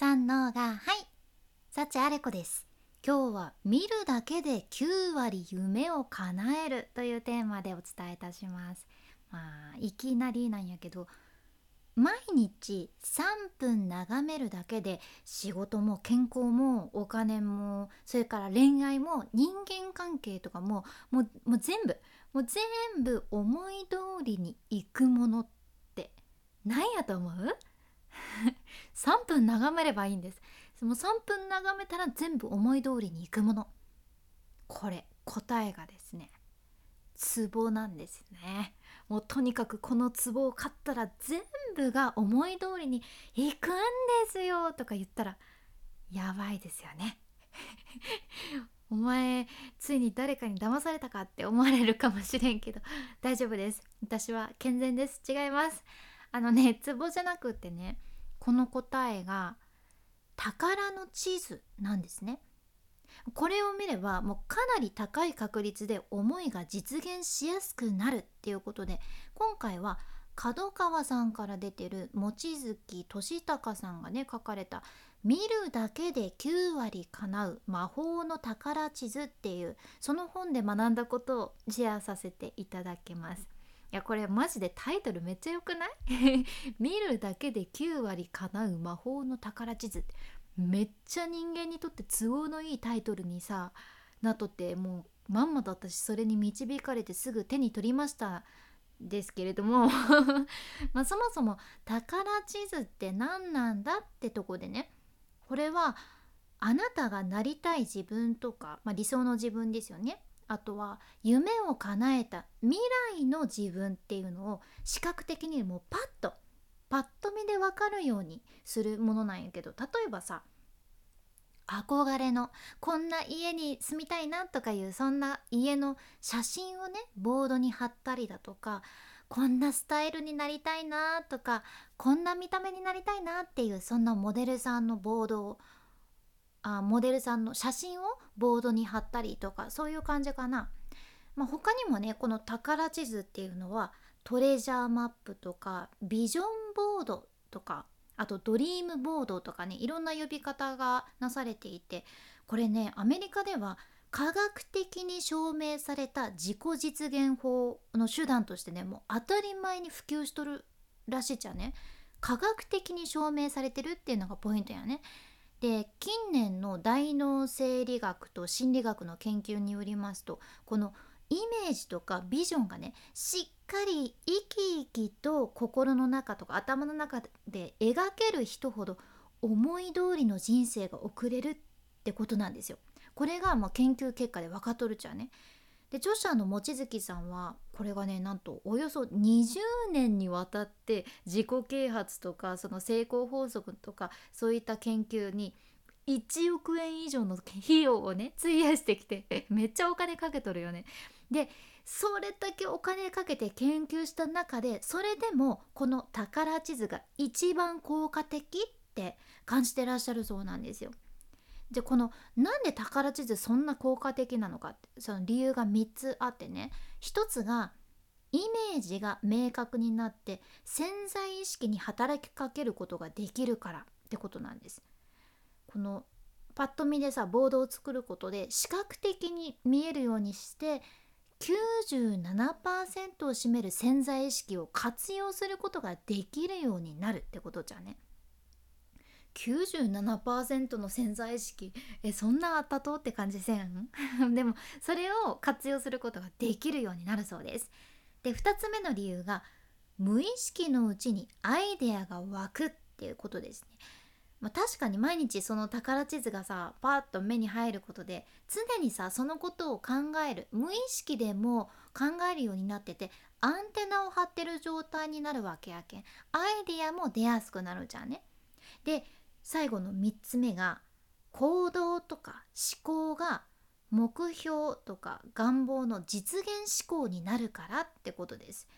三のがはい。幸あれ子です。今日は見るだけで9割夢を叶えるというテーマでお伝えいたします。まあいきなりなんやけど毎日3分眺めるだけで仕事も健康もお金もそれから恋愛も人間関係とかももうもう全部もう全部思い通りにいくものって何やと思う？3分眺めればいいんです。その3分眺めたら全部思い通りにいくもの。これ答えがですねツボなんですね。もうとにかくこのツボを買ったら全部が思い通りにいくんですよとか言ったらやばいですよね。お前ついに誰かに騙されたかって思われるかもしれんけど大丈夫です。私は健全です。違います。あのねツボじゃなくってねこの答えが宝の地図なんですねこれを見ればもうかなり高い確率で思いが実現しやすくなるっていうことで今回は角川さんから出てる望月俊孝さんがね書かれた「見るだけで9割叶う魔法の宝地図」っていうその本で学んだことをシェアさせていただきます。いやこれマジでタイトルめっちゃ良くない？見るだけで9割叶う魔法の宝地図。めっちゃ人間にとって都合のいいタイトルにさなっとってもうまんまと私それに導かれてすぐ手に取りましたですけれども。まあそもそも宝地図って何なんだってとこでねこれはあなたがなりたい自分とか、まあ、理想の自分ですよね。あとは夢を叶えた未来の自分っていうのを視覚的にもうパッとパッと見で分かるようにするものなんやけど例えばさ憧れのこんな家に住みたいなとかいうそんな家の写真をねボードに貼ったりだとかこんなスタイルになりたいなとかこんな見た目になりたいなっていうそんなモデルさんのボードをあモデルさんの写真をボードに貼ったりとかそういう感じかな。まあ、他にもねこの宝地図っていうのはトレジャーマップとかビジョンボードとかあとドリームボードとかねいろんな呼び方がなされていてこれねアメリカでは科学的に証明された自己実現法の手段としてねもう当たり前に普及しとるらしいじゃね科学的に証明されてるっていうのがポイントやね。で近年の大脳生理学と心理学の研究によりますとこのイメージとかビジョンがねしっかり生き生きと心の中とか頭の中で描ける人ほど思い通りの人生が送れるってことなんですよ。これがま研究結果で分かっとるちゃね。で著者の望月さんはこれがねなんとおよそ20年にわたって自己啓発とかその成功法則とかそういった研究に1億円以上の費用をね費やしてきて めっちゃお金かけとるよね。でそれだけお金かけて研究した中でそれでもこの宝地図が一番効果的って感じてらっしゃるそうなんですよ。じゃこのなんで宝地図そんな効果的なのかってその理由が3つあってね1つがイメージが明確になって潜在意識に働きかけることができるからってことなんです。このパッと見でさボードを作ることで視覚的に見えるようにして97%を占める潜在意識を活用することができるようになるってことじゃね。97%の潜在意識。えそんなあったとって感じせん？でもそれを活用することができるようになるそうです。で2つ目の理由が無意識のうちにアイデアが湧くっていうことですね。まあ、確かに毎日その宝地図がさパッと目に入ることで常にさそのことを考える無意識でも考えるようになっててアンテナを張ってる状態になるわけやけん。アイデアも出やすくなるじゃんね。で最後の3つ目が行動とか思考が目標とか願望の実現思考になるからってことです。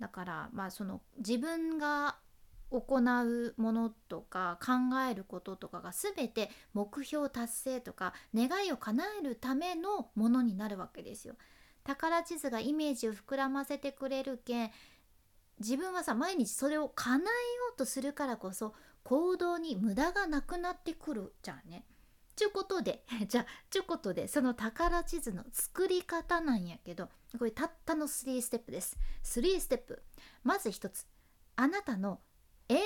だからまあその自分が行うものとか考えることとかが全て目標達成とか願いを叶えるためのものになるわけですよ。宝地図がイメージを膨らませてくれるけん自分はさ毎日それを叶えようとするからこそ行動に無駄がなくなってくるじゃんね。ちゅうことで じゃあちゅうことでその宝地図の作り方なんやけどこれたったの3ステップです。3ステップ。まず1つ。あなたの笑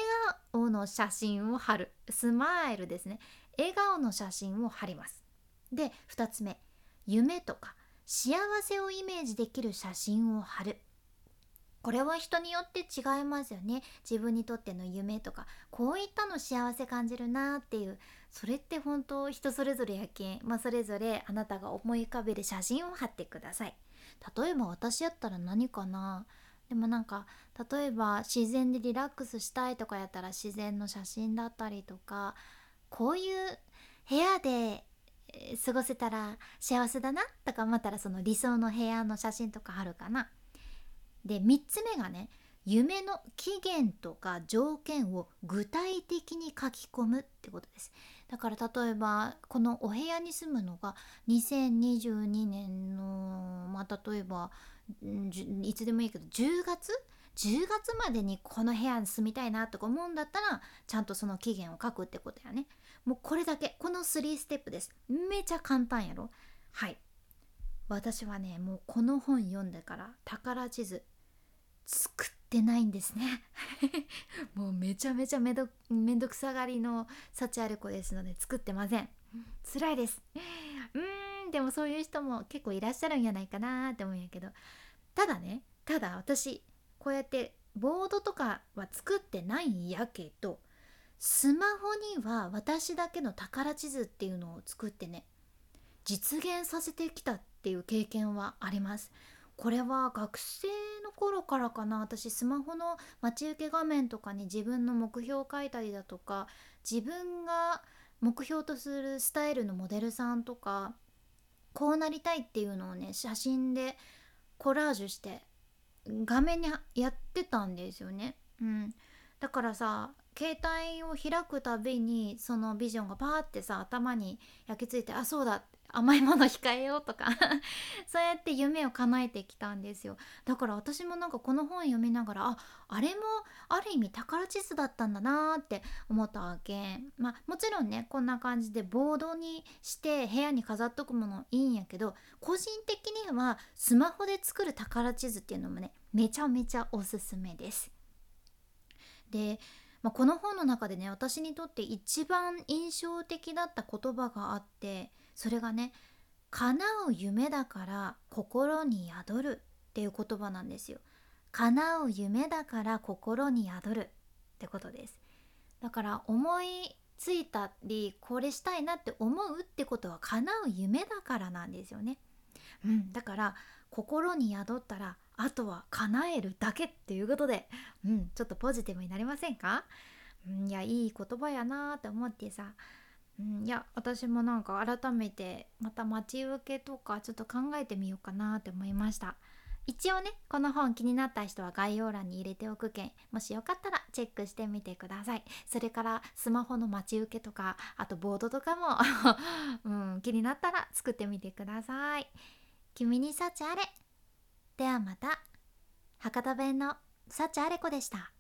顔の写真を貼る。スマイルですね。笑顔の写真を貼ります。で2つ目。夢とか幸せをイメージできる写真を貼る。これは人によって違いますよね。自分にとっての夢とかこういったの幸せ感じるなっていうそれって本当人それぞれやけん、まあ、それぞれあなたが思い浮かべる写真を貼ってください。例えば私やったら何かな。でもなんか例えば自然でリラックスしたいとかやったら自然の写真だったりとかこういう部屋で過ごせたら幸せだなとか思ったらその理想の部屋の写真とかあるかな。で3つ目がね夢の期限とか条件を具体的に書き込むってことです。だから例えばこのお部屋に住むのが2022年のまあ例えばいつでもいいけど10月？10月までにこの部屋に住みたいなとか思うんだったらちゃんとその期限を書くってことやね。もうこれだけ。この3ステップです。めちゃ簡単やろ。はい。私はねもうこの本読んでから宝地図作ってないんですね。もうめちゃめちゃめどめんどくさがりの幸ある子ですので作ってません。辛いです。うーんでもそういう人も結構いらっしゃるんやないかなって思うんやけど。ただねただ私こうやってボードとかは作ってないんやけどスマホには私だけの宝地図っていうのを作ってね実現させてきたっていう経験はあります。これは学生の頃からかな。私スマホの待ち受け画面とかに自分の目標を書いたりだとか自分が目標とするスタイルのモデルさんとかこうなりたいっていうのをね写真でコラージュして画面にやってたんですよね。うん、だからさ携帯を開くたびにそのビジョンがパーってさ頭に焼き付いてあそうだ甘いもの控えようとか そうやって夢を叶えてきたんですよ。だから私もなんかこの本読みながらああれもある意味宝地図だったんだなーって思ったわけ。まあもちろんねこんな感じでボードにして部屋に飾っとくものいいんやけど個人的にはスマホで作る宝地図っていうのもねめちゃめちゃおすすめです。でまあ、この本の中でね私にとって一番印象的だった言葉があってそれがね叶う夢だから心に宿るっていう言葉なんですよ。叶う夢だから心に宿るってことです。だから思いついたりこれしたいなって思うってことは叶う夢だからなんですよね。うんだから心に宿ったらあとは叶えるだけっていうことでうんちょっとポジティブになりませんか、うん、いやいい言葉やなって思ってさうん、いや私もなんか改めてまた待ち受けとかちょっと考えてみようかなって思いました。一応ねこの本気になった人は概要欄に入れておくけんもしよかったらチェックしてみてください。それからスマホの待ち受けとかあとボードとかも うん、気になったら作ってみてください。君に幸あれ。ではまた。博多弁の幸あれ子でした。